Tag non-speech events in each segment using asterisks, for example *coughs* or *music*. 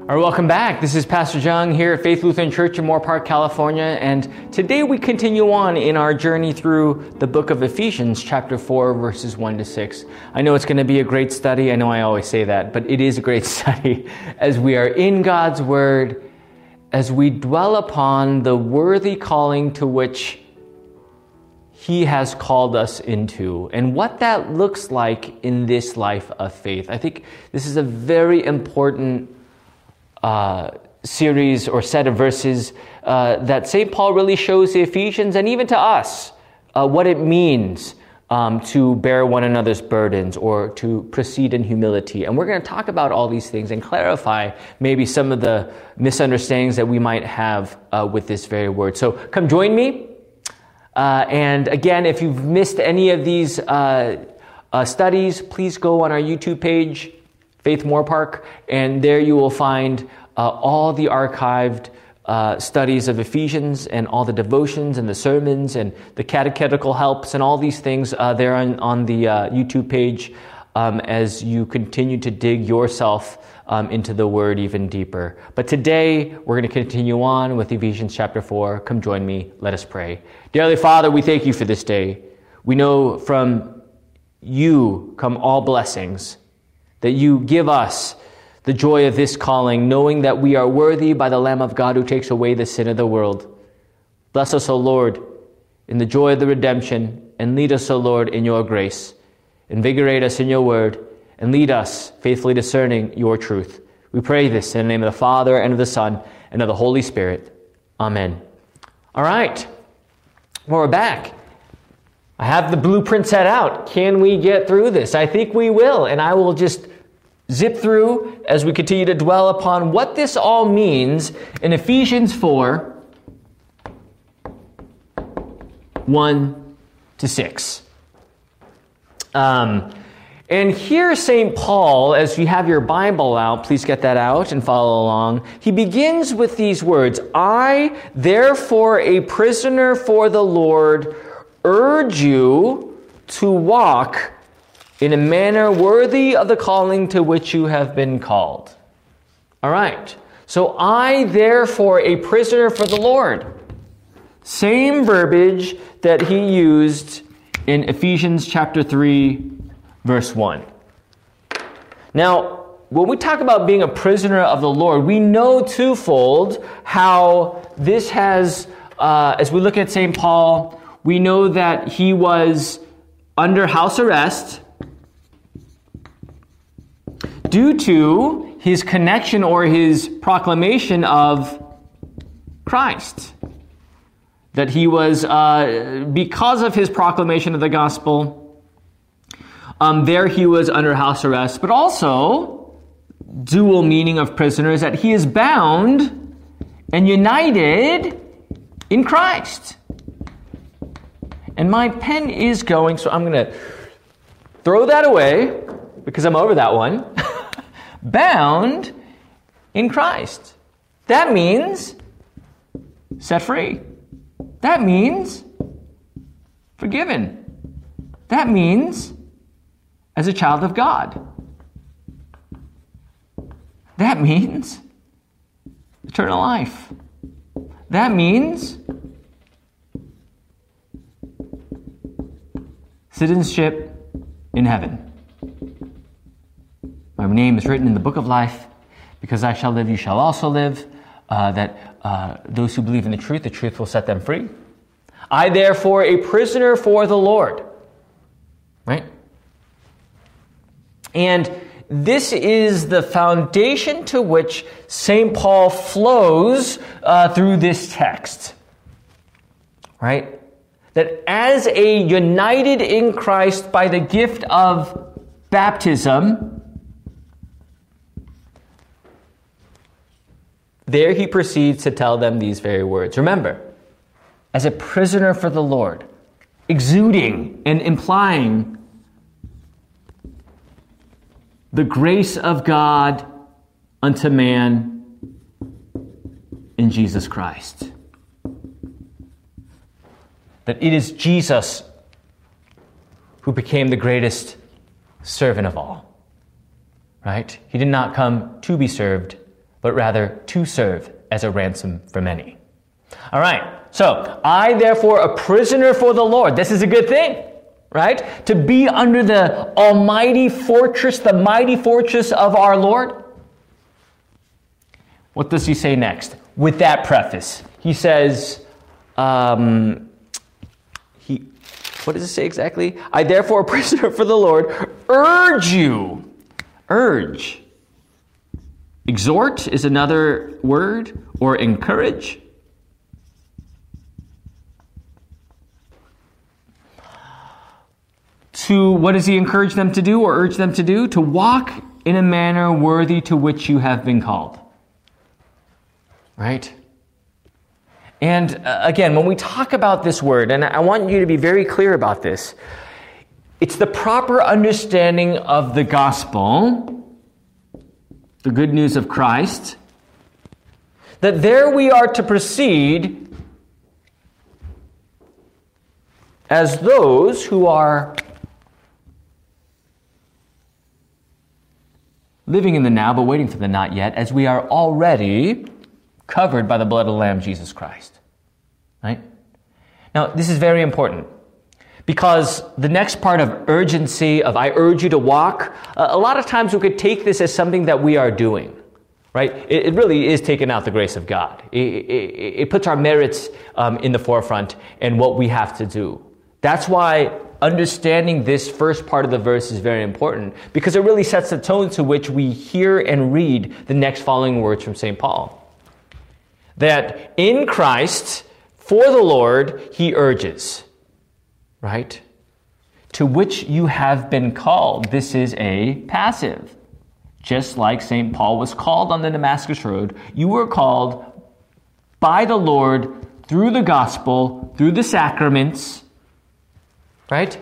All right, welcome back. This is Pastor Jung here at Faith Lutheran Church in Moorpark, California, and today we continue on in our journey through the book of Ephesians, chapter 4, verses 1 to 6. I know it's going to be a great study. I know I always say that, but it is a great *laughs* study as we are in God's Word, as we dwell upon the worthy calling to which He has called us into, and what that looks like in this life of faith. I think this is a very important uh, series or set of verses uh, that St. Paul really shows the Ephesians and even to us uh, what it means um, to bear one another's burdens or to proceed in humility. And we're going to talk about all these things and clarify maybe some of the misunderstandings that we might have uh, with this very word. So come join me. Uh, and again, if you've missed any of these uh, studies, please go on our YouTube page Faith Moorpark, and there you will find uh, all the archived uh, studies of Ephesians and all the devotions and the sermons and the catechetical helps and all these things uh, there on, on the uh, YouTube page um, as you continue to dig yourself um, into the Word even deeper. But today, we're going to continue on with Ephesians chapter 4. Come join me. Let us pray. Dearly Father, we thank you for this day. We know from you come all blessings that you give us the joy of this calling, knowing that we are worthy by the Lamb of God who takes away the sin of the world. Bless us, O Lord, in the joy of the redemption, and lead us, O Lord, in your grace. Invigorate us in your word, and lead us faithfully discerning your truth. We pray this in the name of the Father, and of the Son, and of the Holy Spirit. Amen. All right. Well, we're back. I have the blueprint set out. Can we get through this? I think we will, and I will just zip through as we continue to dwell upon what this all means in Ephesians 4 1 to 6. Um, and here, St. Paul, as you have your Bible out, please get that out and follow along. He begins with these words I, therefore, a prisoner for the Lord, urge you to walk in a manner worthy of the calling to which you have been called. All right. So I, therefore, a prisoner for the Lord. Same verbiage that he used in Ephesians chapter 3, verse 1. Now, when we talk about being a prisoner of the Lord, we know twofold how this has, uh, as we look at St. Paul, we know that he was under house arrest due to his connection or his proclamation of Christ. That he was, uh, because of his proclamation of the gospel, um, there he was under house arrest, but also, dual meaning of prisoner is that he is bound and united in Christ. And my pen is going, so I'm going to throw that away because I'm over that one. *laughs* bound in Christ. That means set free. That means forgiven. That means as a child of God. That means eternal life. That means citizenship in heaven. My name is written in the book of life. Because I shall live, you shall also live. Uh, that uh, those who believe in the truth, the truth will set them free. I, therefore, a prisoner for the Lord. Right? And this is the foundation to which St. Paul flows uh, through this text. Right? That as a united in Christ by the gift of baptism, There he proceeds to tell them these very words. Remember, as a prisoner for the Lord, exuding and implying the grace of God unto man in Jesus Christ. That it is Jesus who became the greatest servant of all. Right? He did not come to be served, but rather to serve as a ransom for many. All right, so I, therefore, a prisoner for the Lord. This is a good thing, right? To be under the almighty fortress, the mighty fortress of our Lord. What does he say next? With that preface, he says, um, he, what does it say exactly? I, therefore, a prisoner for the Lord, urge you. Urge. Exhort is another word, or encourage. To what does he encourage them to do or urge them to do? To walk in a manner worthy to which you have been called. Right? And uh, again, when we talk about this word, and I want you to be very clear about this, it's the proper understanding of the gospel, the good news of Christ, that there we are to proceed as those who are living in the now but waiting for the not yet, as we are already covered by the blood of the Lamb, Jesus Christ. Right? Now, this is very important because the next part of urgency, of I urge you to walk, a lot of times we could take this as something that we are doing. Right? It, really is taking out the grace of God. It puts our merits um, in the forefront and what we have to do. That's why understanding this first part of the verse is very important because it really sets the tone to which we hear and read the next following words from St. Paul. That in Christ, for the Lord, he urges, right? To which you have been called. This is a passive. Just like St. Paul was called on the Damascus Road, you were called by the Lord through the gospel, through the sacraments, right?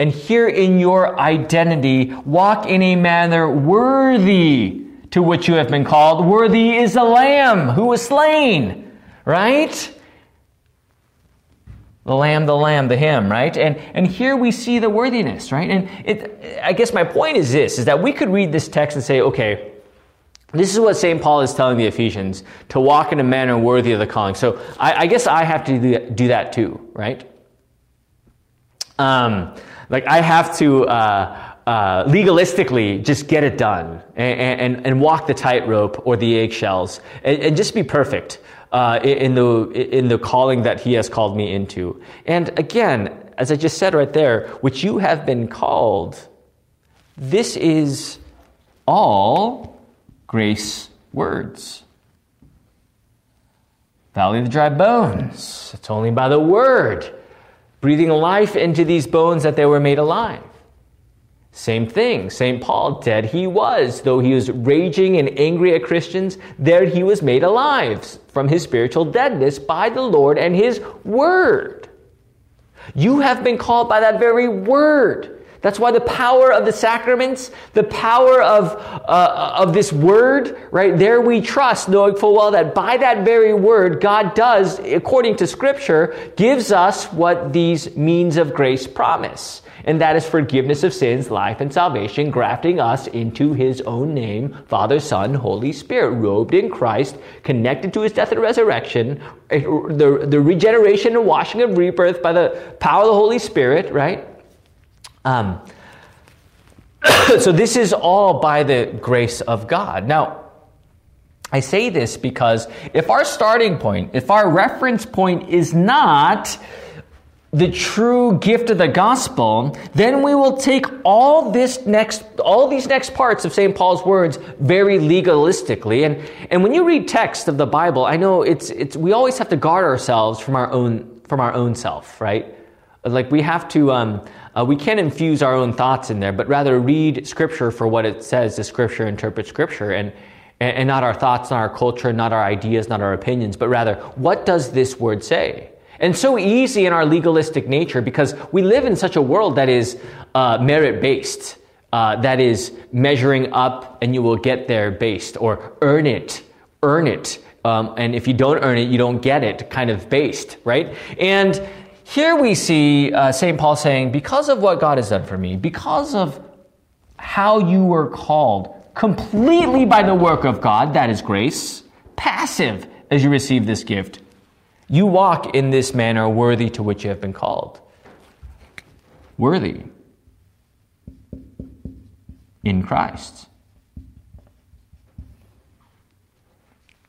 And here in your identity, walk in a manner worthy to which you have been called. Worthy is the Lamb who was slain, right? The lamb, the lamb, the hymn, right? And, and here we see the worthiness, right? And it, I guess my point is this, is that we could read this text and say, okay, this is what St. Paul is telling the Ephesians, to walk in a manner worthy of the calling. So I, I guess I have to do that too, right? Um, like I have to uh, uh, legalistically just get it done and, and, and walk the tightrope or the eggshells and, and just be perfect uh, in the in the calling that He has called me into. And again, as I just said right there, which you have been called. This is all grace words. Valley of the dry bones. It's only by the word breathing life into these bones that they were made alive. Same thing. St. Paul, dead he was. Though he was raging and angry at Christians, there he was made alive from his spiritual deadness by the Lord and his word. You have been called by that very word. That's why the power of the sacraments, the power of, uh, of this word, right, there we trust, knowing full well that by that very word, God does, according to Scripture, gives us what these means of grace promise. And that is forgiveness of sins, life, and salvation, grafting us into His own name, Father, Son, Holy Spirit, robed in Christ, connected to His death and resurrection, the, the regeneration and washing of rebirth by the power of the Holy Spirit, right? Um, *coughs* so this is all by the grace of God. Now, I say this because if our starting point, if our reference point is not the true gift of the gospel, then we will take all this next, all these next parts of St. Paul's words very legalistically. And, and when you read text of the Bible, I know it's, it's, we always have to guard ourselves from our own, from our own self, right? Like we have to, um, uh, we can't infuse our own thoughts in there, but rather read Scripture for what it says. The Scripture interprets Scripture, and, and not our thoughts, not our culture, not our ideas, not our opinions, but rather what does this word say? And so easy in our legalistic nature because we live in such a world that is uh, merit based, uh, that is measuring up and you will get there based, or earn it, earn it. Um, and if you don't earn it, you don't get it, kind of based, right? And here we see uh, St. Paul saying, because of what God has done for me, because of how you were called, completely by the work of God, that is grace, passive as you receive this gift. You walk in this manner worthy to which you have been called. Worthy in Christ.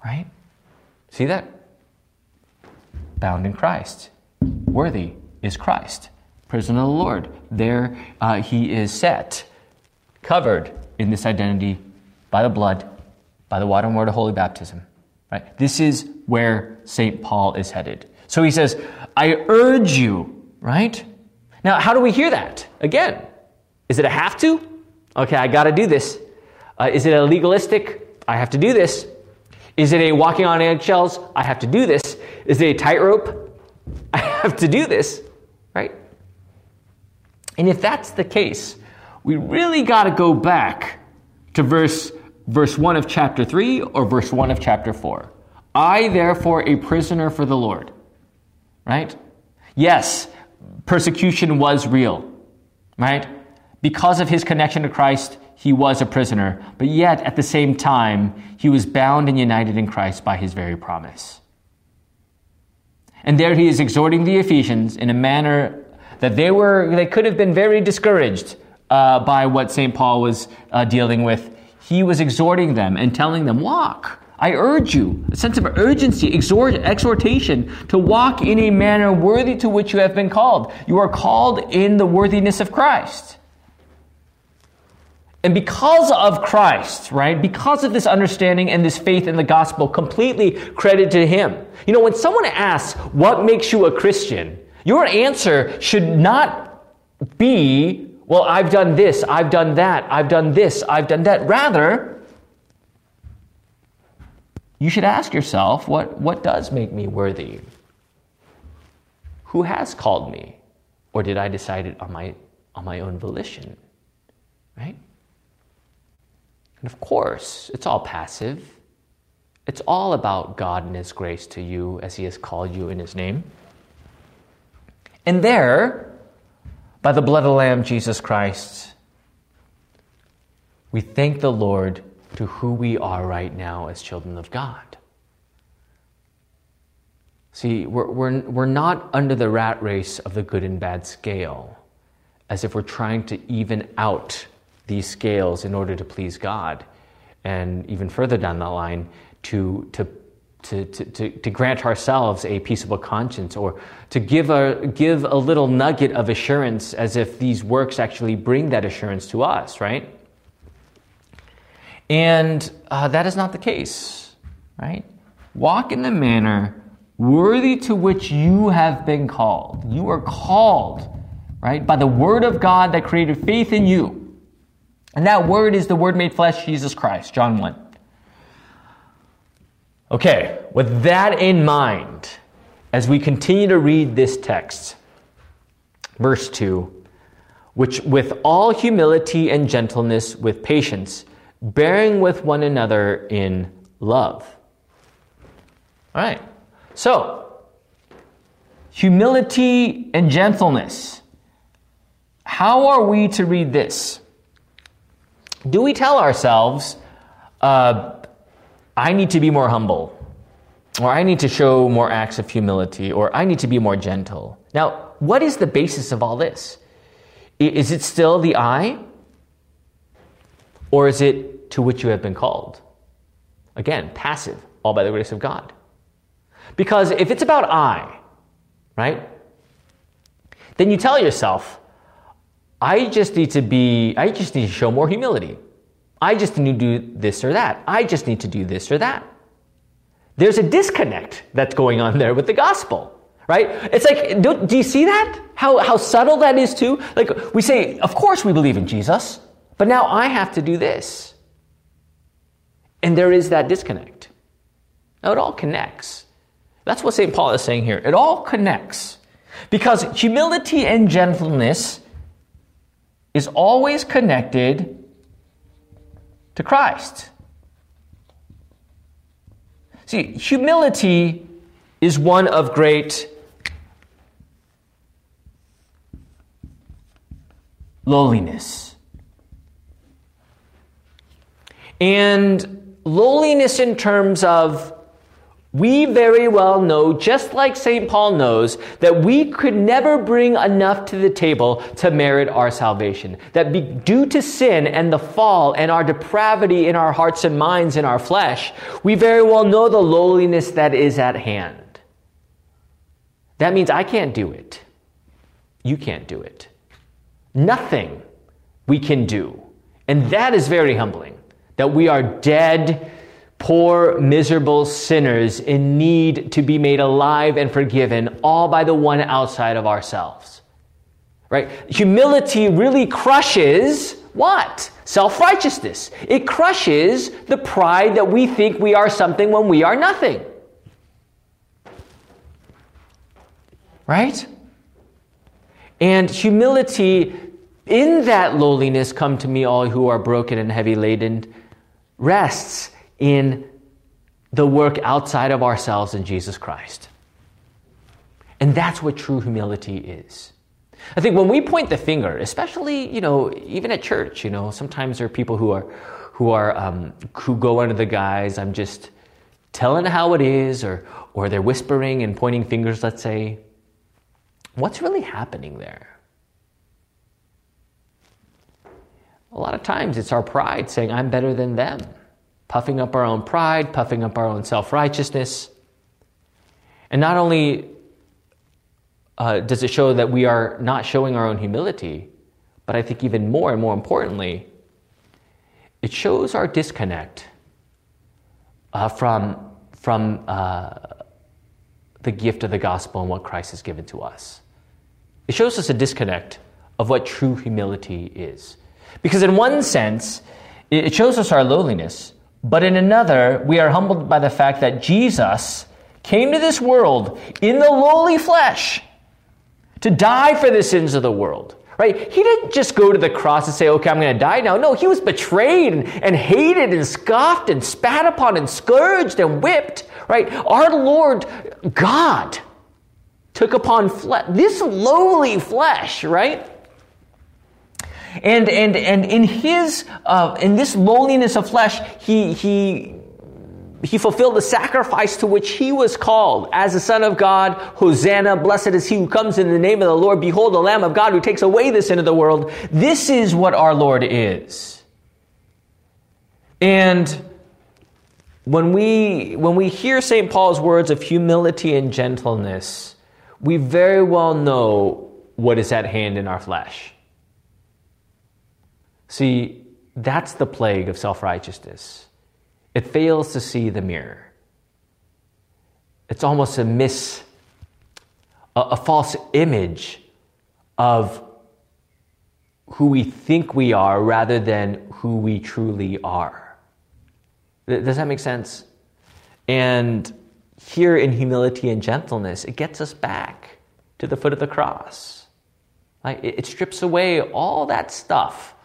Right? See that? Bound in Christ. Worthy is Christ. Prison of the Lord. There uh, he is set, covered in this identity by the blood, by the water and word of holy baptism. Right? This is where St. Paul is headed. So he says, I urge you, right? Now, how do we hear that? Again, is it a have to? Okay, I got to do this. Uh, is it a legalistic? I have to do this. Is it a walking on eggshells? I have to do this. Is it a tightrope? *laughs* I have to do this, right? And if that's the case, we really got to go back to verse verse 1 of chapter 3 or verse 1 of chapter 4. I therefore a prisoner for the Lord. Right? Yes, persecution was real. Right? Because of his connection to Christ, he was a prisoner, but yet at the same time, he was bound and united in Christ by his very promise. And there he is exhorting the Ephesians in a manner that they were they could have been very discouraged uh, by what St. Paul was uh, dealing with. He was exhorting them and telling them, walk. I urge you, a sense of urgency, exhort, exhortation to walk in a manner worthy to which you have been called. You are called in the worthiness of Christ. And because of Christ, right, because of this understanding and this faith in the gospel, completely credit to Him. You know, when someone asks, what makes you a Christian? Your answer should not be, well, I've done this, I've done that, I've done this, I've done that. Rather, you should ask yourself, what, what does make me worthy? Who has called me? Or did I decide it on my, on my own volition? Right? And of course, it's all passive. It's all about God and His grace to you as He has called you in His name. And there, by the blood of the Lamb, Jesus Christ, we thank the Lord to who we are right now as children of God. See, we're, we're, we're not under the rat race of the good and bad scale, as if we're trying to even out these scales in order to please God. And even further down the line, to, to, to, to, to, grant ourselves a peaceable conscience or to give a, give a little nugget of assurance as if these works actually bring that assurance to us, right? And uh, that is not the case, right? Walk in the manner worthy to which you have been called. You are called, right, by the word of God that created faith in you and that word is the word made flesh, Jesus Christ, John 1. Okay, with that in mind, as we continue to read this text, verse 2, which with all humility and gentleness, with patience, bearing with one another in love. All right, so humility and gentleness. How are we to read this? Do we tell ourselves, uh, I need to be more humble, or I need to show more acts of humility, or I need to be more gentle? Now, what is the basis of all this? Is it still the I? Or is it to which you have been called? Again, passive, all by the grace of God. Because if it's about I, right, then you tell yourself, I just need to be, I just need to show more humility. I just need to do this or that. I just need to do this or that. There's a disconnect that's going on there with the gospel, right? It's like, do, do you see that? How, how subtle that is too? Like we say, of course we believe in Jesus, but now I have to do this. And there is that disconnect. Now it all connects. That's what St. Paul is saying here. It all connects. Because humility and gentleness is always connected to Christ. See, humility is one of great lowliness. And lowliness in terms of we very well know, just like St. Paul knows, that we could never bring enough to the table to merit our salvation. That be, due to sin and the fall and our depravity in our hearts and minds and our flesh, we very well know the lowliness that is at hand. That means I can't do it. You can't do it. Nothing we can do. And that is very humbling. That we are dead poor, miserable sinners in need to be made alive and forgiven, all by the one outside of ourselves. Right? Humility really crushes what? Self righteousness. It crushes the pride that we think we are something when we are nothing. Right? And humility, in that lowliness, come to me, all who are broken and heavy laden, rests in the work outside of ourselves in Jesus Christ. And that's what true humility is. I think when we point the finger, especially, you know, even at church, you know, sometimes there are people who are, who are, um, who go under the guise, I'm just telling how it is, or, or they're whispering and pointing fingers, let's say. What's really happening there? A lot of times it's our pride saying, I'm better than them puffing up our own pride, puffing up our own self righteousness. And not only uh, does it show that we are not showing our own humility, but I think even more and more importantly, it shows our disconnect uh, from, from uh, the gift of the gospel and what Christ has given to us. It shows us a disconnect of what true humility is. Because, in one sense, it shows us our lowliness. But in another, we are humbled by the fact that Jesus came to this world in the lowly flesh to die for the sins of the world. Right? He didn't just go to the cross and say, okay, I'm going to die now. No, he was betrayed and, and hated and scoffed and spat upon and scourged and whipped. Right? Our Lord God took upon flesh, this lowly flesh, right? And, and, and in his, uh, in this lowliness of flesh, he, he, he fulfilled the sacrifice to which he was called as the Son of God. Hosanna, blessed is he who comes in the name of the Lord. Behold, the Lamb of God who takes away the sin of the world. This is what our Lord is. And when we, when we hear St. Paul's words of humility and gentleness, we very well know what is at hand in our flesh. See, that's the plague of self righteousness. It fails to see the mirror. It's almost a miss, a, a false image of who we think we are rather than who we truly are. Does that make sense? And here in humility and gentleness, it gets us back to the foot of the cross. It strips away all that stuff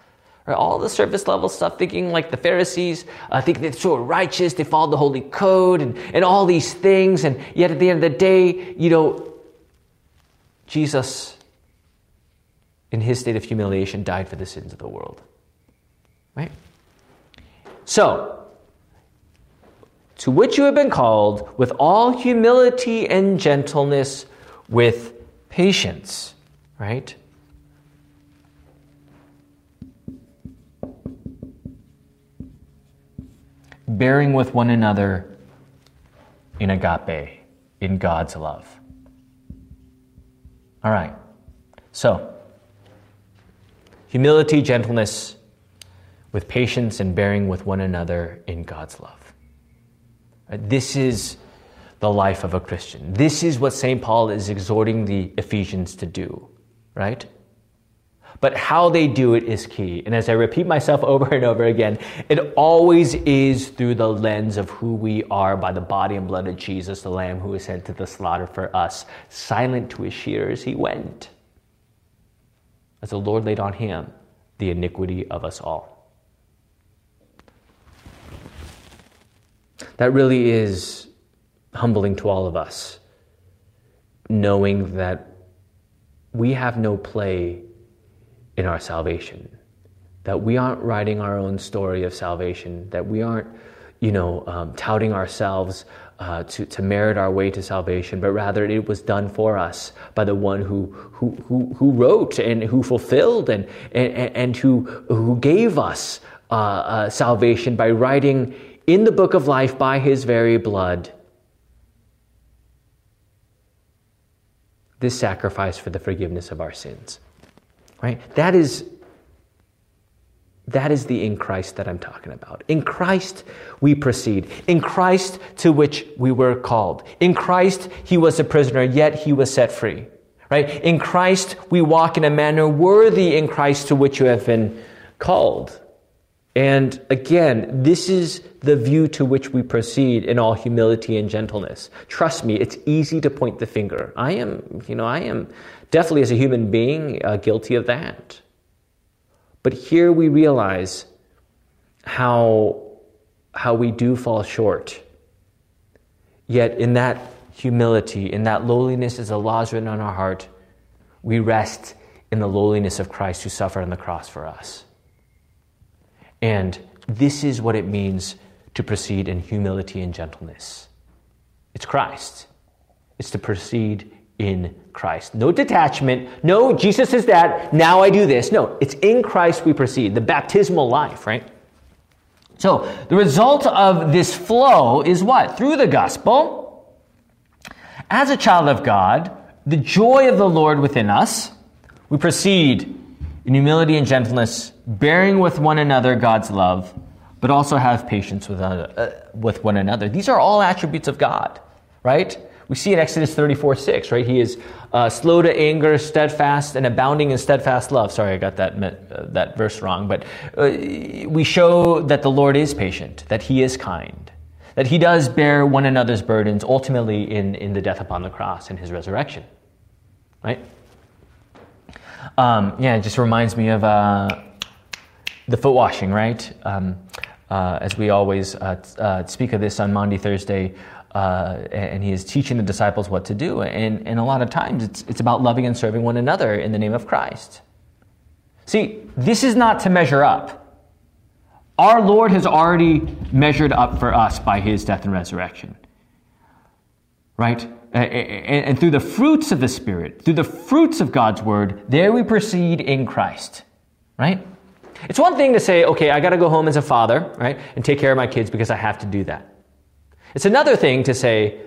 All the surface level stuff, thinking like the Pharisees, uh, think they're so righteous, they follow the holy code and, and all these things. And yet at the end of the day, you know, Jesus, in his state of humiliation, died for the sins of the world. Right? So, to which you have been called with all humility and gentleness, with patience. Right? Bearing with one another in agape, in God's love. All right. So, humility, gentleness, with patience and bearing with one another in God's love. Uh, this is the life of a Christian. This is what St. Paul is exhorting the Ephesians to do, right? But how they do it is key. And as I repeat myself *laughs* over and over again, it always is through the lens of who we are by the body and blood of Jesus, the Lamb who was sent to the slaughter for us. Silent to his shears, he went. As the Lord laid on him the iniquity of us all. That really is humbling to all of us, knowing that we have no play in our salvation. that we aren't writing our own story of salvation, that we aren't, you know, um, touting ourselves uh, to, to merit our way to salvation, but rather it was done for us by the one who, who, who, who wrote and who fulfilled and, and, and who, who gave us uh, uh, salvation by writing in the book of life by his very blood this sacrifice for the forgiveness of our sins. Right? That is that is the in Christ that I'm talking about. In Christ we proceed. In Christ to which we were called. In Christ he was a prisoner, yet he was set free. Right? In Christ we walk in a manner worthy in Christ to which you have been called. And again, this is the view to which we proceed in all humility and gentleness. Trust me, it's easy to point the finger. I am, you know, I am definitely as a human being uh, guilty of that. But here we realize how, how we do fall short. Yet in that humility, in that lowliness, as the law is written on our heart, we rest in the lowliness of Christ who suffered on the cross for us. And this is what it means to proceed in humility and gentleness. It's Christ. It's to proceed in Christ. No detachment. No, Jesus is that. Now I do this. No, it's in Christ we proceed. The baptismal life, right? So the result of this flow is what? Through the gospel, as a child of God, the joy of the Lord within us, we proceed in humility and gentleness, bearing with one another God's love, but also have patience with, uh, with one another. These are all attributes of God, right? We see in Exodus 34 6, right? He is uh, slow to anger, steadfast, and abounding in steadfast love. Sorry, I got that, uh, that verse wrong. But uh, we show that the Lord is patient, that He is kind, that He does bear one another's burdens, ultimately in, in the death upon the cross and His resurrection, right? Um, yeah, it just reminds me of uh, the foot washing, right? Um, uh, as we always uh, uh speak of this on Maundy, Thursday, uh, and he is teaching the disciples what to do. And, and a lot of times it's, it's about loving and serving one another in the name of Christ. See, this is not to measure up. Our Lord has already measured up for us by his death and resurrection. Right? and through the fruits of the Spirit, through the fruits of God's Word, there we proceed in Christ, right? It's one thing to say, okay, I got to go home as a father, right, and take care of my kids because I have to do that. It's another thing to say,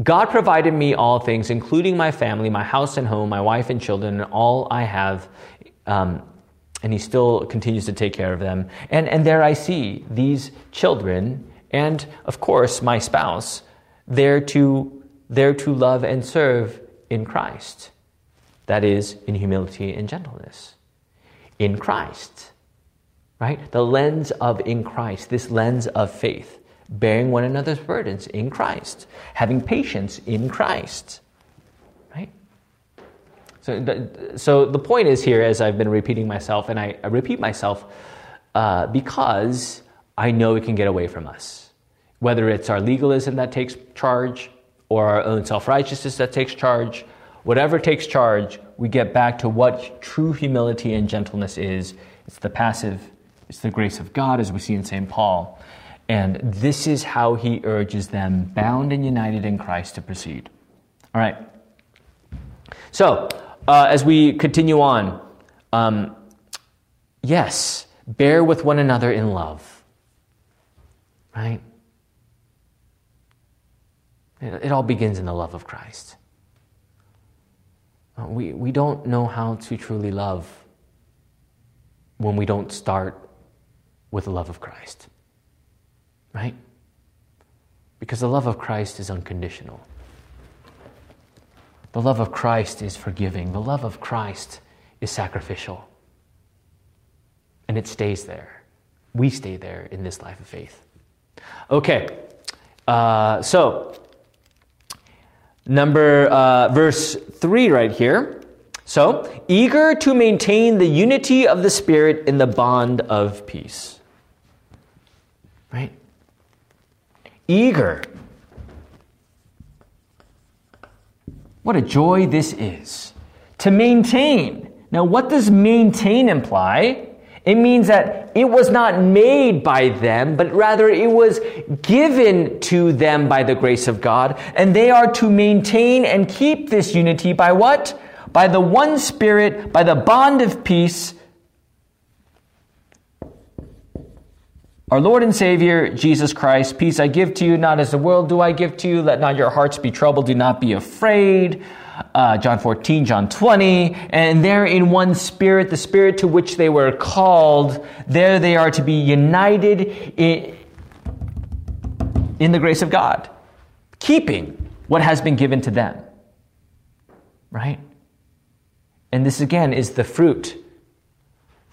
God provided me all things, including my family, my house and home, my wife and children, and all I have, um, and He still continues to take care of them. And, and there I see these children, and of course, my spouse, there to there to love and serve in Christ. That is, in humility and gentleness. In Christ. Right? The lens of in Christ, this lens of faith, bearing one another's burdens in Christ, having patience in Christ. Right? So, so the point is here, as I've been repeating myself, and I, I repeat myself uh, because I know it can get away from us. Whether it's our legalism that takes charge, or our own self righteousness that takes charge, whatever takes charge, we get back to what true humility and gentleness is. It's the passive, it's the grace of God, as we see in St. Paul. And this is how he urges them, bound and united in Christ, to proceed. All right. So, uh, as we continue on, um, yes, bear with one another in love. Right? It all begins in the love of Christ. Uh, we, we don't know how to truly love when we don't start with the love of Christ. Right? Because the love of Christ is unconditional. The love of Christ is forgiving. The love of Christ is sacrificial. And it stays there. We stay there in this life of faith. Okay, uh, so Number, uh, verse 3 right here. So, eager to maintain the unity of the Spirit in the bond of peace. Right? Eager. What a joy this is. To maintain. Now, what does maintain imply? It means that it was not made by them, but rather it was given to them by the grace of God. And they are to maintain and keep this unity by what? By the one Spirit, by the bond of peace. Our Lord and Savior, Jesus Christ, peace I give to you, not as the world do I give to you. Let not your hearts be troubled, do not be afraid uh, John 14, John 20, and they're in one spirit, the spirit to which they were called. There they are to be united in, in the grace of God, keeping what has been given to them. Right? And this again is the fruit.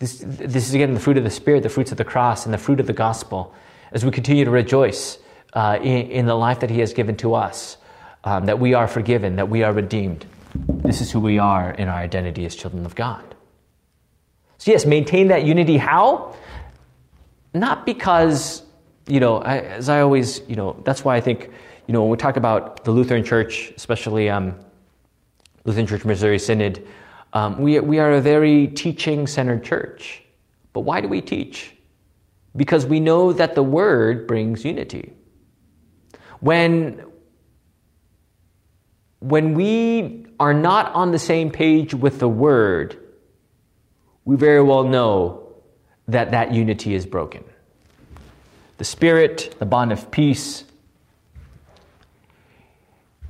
This, this is again the fruit of the Spirit, the fruits of the cross, and the fruit of the gospel as we continue to rejoice uh, in, in the life that He has given to us um, that we are forgiven, that we are redeemed. This is who we are in our identity as children of God. So, yes, maintain that unity. How? Not because, you know, I, as I always, you know, that's why I think, you know, when we talk about the Lutheran Church, especially um, Lutheran Church Missouri Synod, um, we, we are a very teaching centered church. But why do we teach? Because we know that the Word brings unity. When when we are not on the same page with the word, we very well know that that unity is broken. The Spirit, the bond of peace,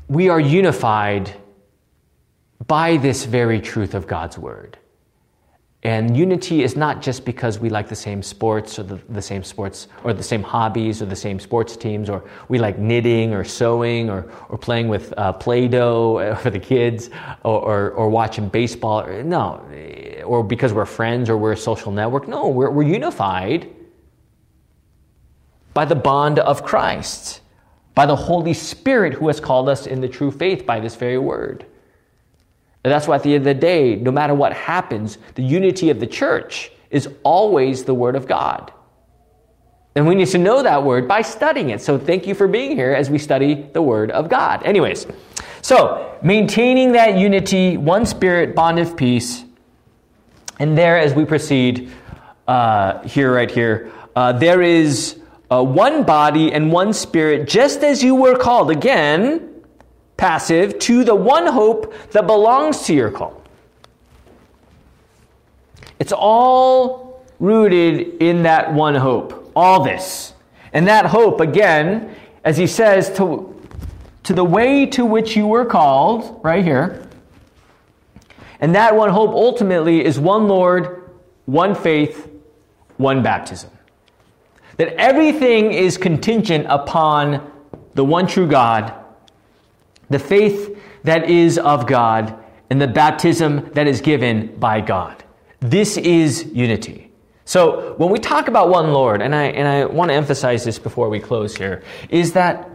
we are unified by this very truth of God's word. And unity is not just because we like the same sports or the, the, same sports or the same hobbies or the same sports teams or we like knitting or sewing or, or playing with uh, Play Doh *laughs* for the kids or, or, or, watching baseball. No, or because we're friends or we're a social network. No, we're, we're unified by the bond of Christ, by the Holy Spirit who has called us in the true faith by this very word. And that's why at the end of the day, no matter what happens, the unity of the church is always the Word of God. And we need to know that Word by studying it. So thank you for being here as we study the Word of God. Anyways, so maintaining that unity, one spirit, bond of peace. And there, as we proceed, uh, here, right here, uh, there is uh, one body and one spirit, just as you were called. Again, passive, to the one hope that belongs to your call. It's all rooted in that one hope, all this. And that hope, again, as he says, to, to the way to which you were called, right here. And that one hope ultimately is one Lord, one faith, one baptism. That everything is contingent upon the one true God the faith that is of God, and the baptism that is given by God. This is unity. So when we talk about one Lord, and I, and I want to emphasize this before we close here, is that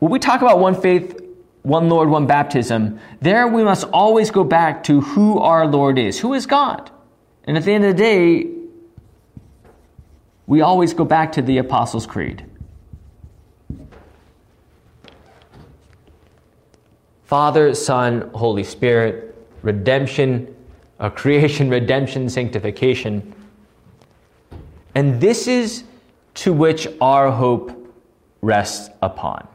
when we talk about one faith, one Lord, one baptism, there we must always go back to who our Lord is. Who is God? And at the end of the day, we always go back to the Apostles' Creed. Father, Son, Holy Spirit, redemption, uh, *laughs* creation, redemption, sanctification. And this is to which our hope rests upon.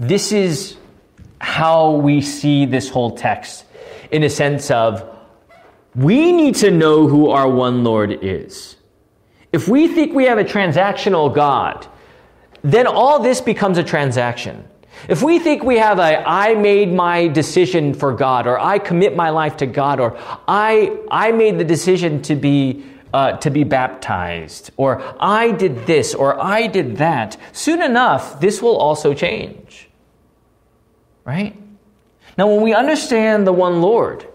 This is how we see this whole text in a sense of we need to know who our one Lord is. If we think we have a transactional God, then all this becomes a transaction. If we think we have a I made my decision for God or I commit my life to God or I I made the decision to be uh, to be baptized, or I did this, or I did that. Soon enough, this will also change. Right? Now, when we understand the one Lord,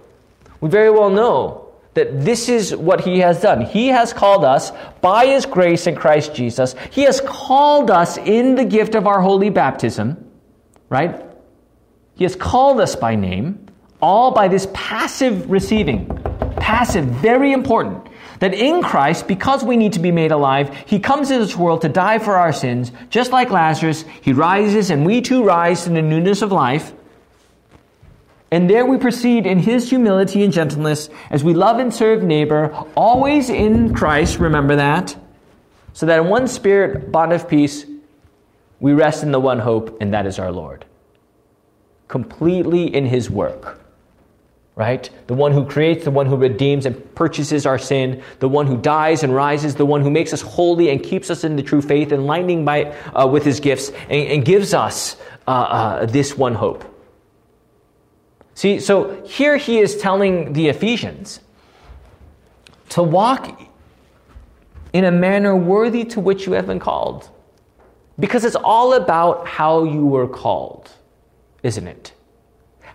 we very well know that this is what He has done. He has called us by His grace in Christ Jesus. He has called us in the gift of our holy baptism right? He has called us by name, all by this passive receiving. Passive, very important. That in Christ, because we need to be made alive, He comes into this world to die for our sins, just like Lazarus. He rises, and we too rise in the newness of life. And there we proceed in his humility and gentleness as we love and serve neighbor, always in Christ, remember that, so that in one spirit, bond of peace, we rest in the one hope, and that is our Lord. Completely in his work, right? The one who creates, the one who redeems and purchases our sin, the one who dies and rises, the one who makes us holy and keeps us in the true faith, enlightening by, uh, with his gifts, and, and gives us uh, uh, this one hope. See, so here he is telling the Ephesians to walk in a manner worthy to which you have been called. Because it's all about how you were called, isn't it?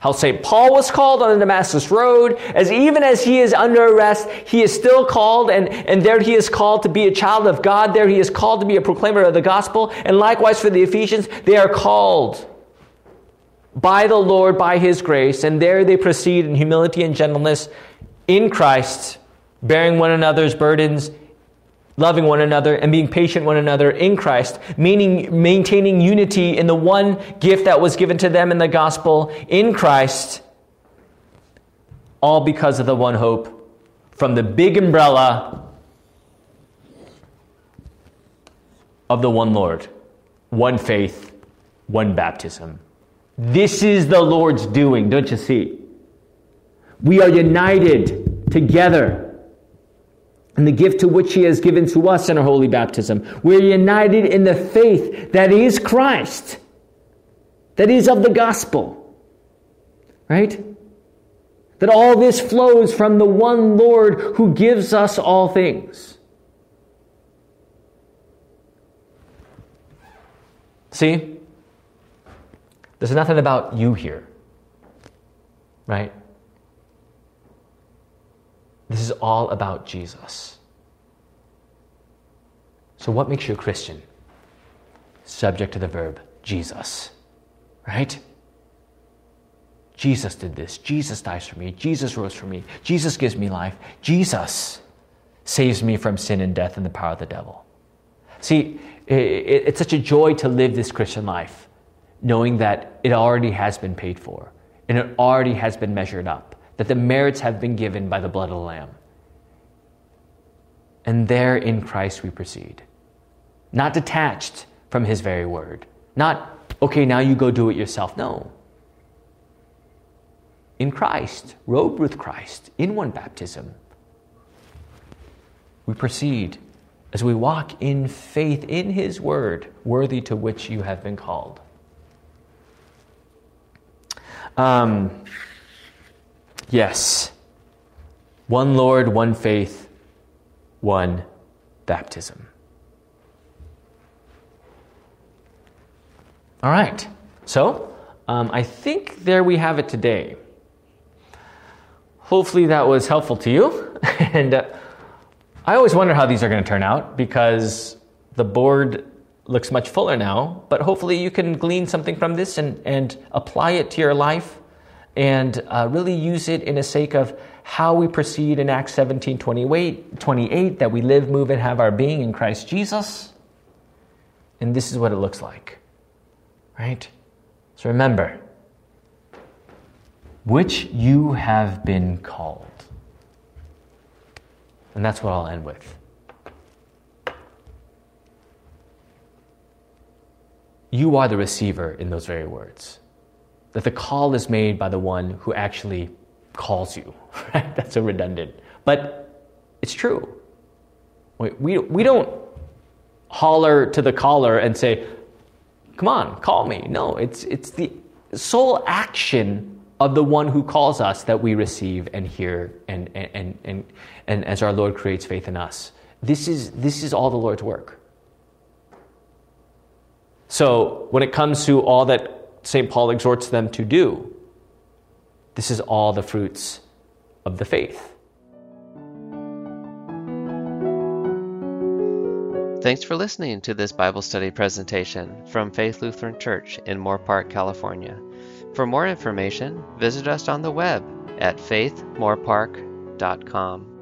How St. Paul was called on the Damascus Road, as even as he is under arrest, he is still called, and, and there he is called to be a child of God. There he is called to be a proclaimer of the gospel. And likewise for the Ephesians, they are called by the Lord, by His grace, and there they proceed in humility and gentleness in Christ, bearing one another's burdens, loving one another, and being patient one another in Christ, meaning maintaining unity in the one gift that was given to them in the gospel in Christ, all because of the one hope from the big umbrella of the one Lord, one faith, one baptism. This is the Lord's doing, don't you see? We are united together in the gift to which He has given to us in our holy baptism. We're united in the faith that is Christ, that is of the gospel, right? That all this flows from the one Lord who gives us all things. See? There's nothing about you here, right? This is all about Jesus. So, what makes you a Christian? Subject to the verb Jesus, right? Jesus did this. Jesus dies for me. Jesus rose for me. Jesus gives me life. Jesus saves me from sin and death and the power of the devil. See, it's such a joy to live this Christian life knowing that it already has been paid for and it already has been measured up, that the merits have been given by the blood of the Lamb. And there in Christ we proceed, not detached from His very word, not, okay, now you go do it yourself. No. In Christ, robed with Christ, in one baptism, we proceed as we walk in faith in His word, worthy to which you have been called. Um, yes. One Lord, one faith, one baptism. All right. So, um, I think there we have it today. Hopefully, that was helpful to you. *laughs* and uh, I always wonder how these are going to turn out because the board looks much fuller now, but hopefully you can glean something from this and, and apply it to your life and uh, really use it in a sake of how we proceed in Acts 17 28, 28, that we live, move, and have our being in Christ Jesus. And this is what it looks like. Right? So remember, which you have been called. And that's what I'll end with. you are the receiver in those very words. That the call is made by the one who actually calls you. *laughs* Right? That's so redundant. But it's true. We, we, we don't holler to the caller and say, Come on, call me. No, it's, it's the sole action of the one who calls us that we receive and hear and, and, and, and, and as our Lord creates faith in us. This is, this is all the Lord's work. So, when it comes to all that St. Paul exhorts them to do, this is all the fruits of the faith. Thanks for listening to this Bible study presentation from Faith Lutheran Church in Moorpark, California. For more information, visit us on the web at faithmoorpark.com.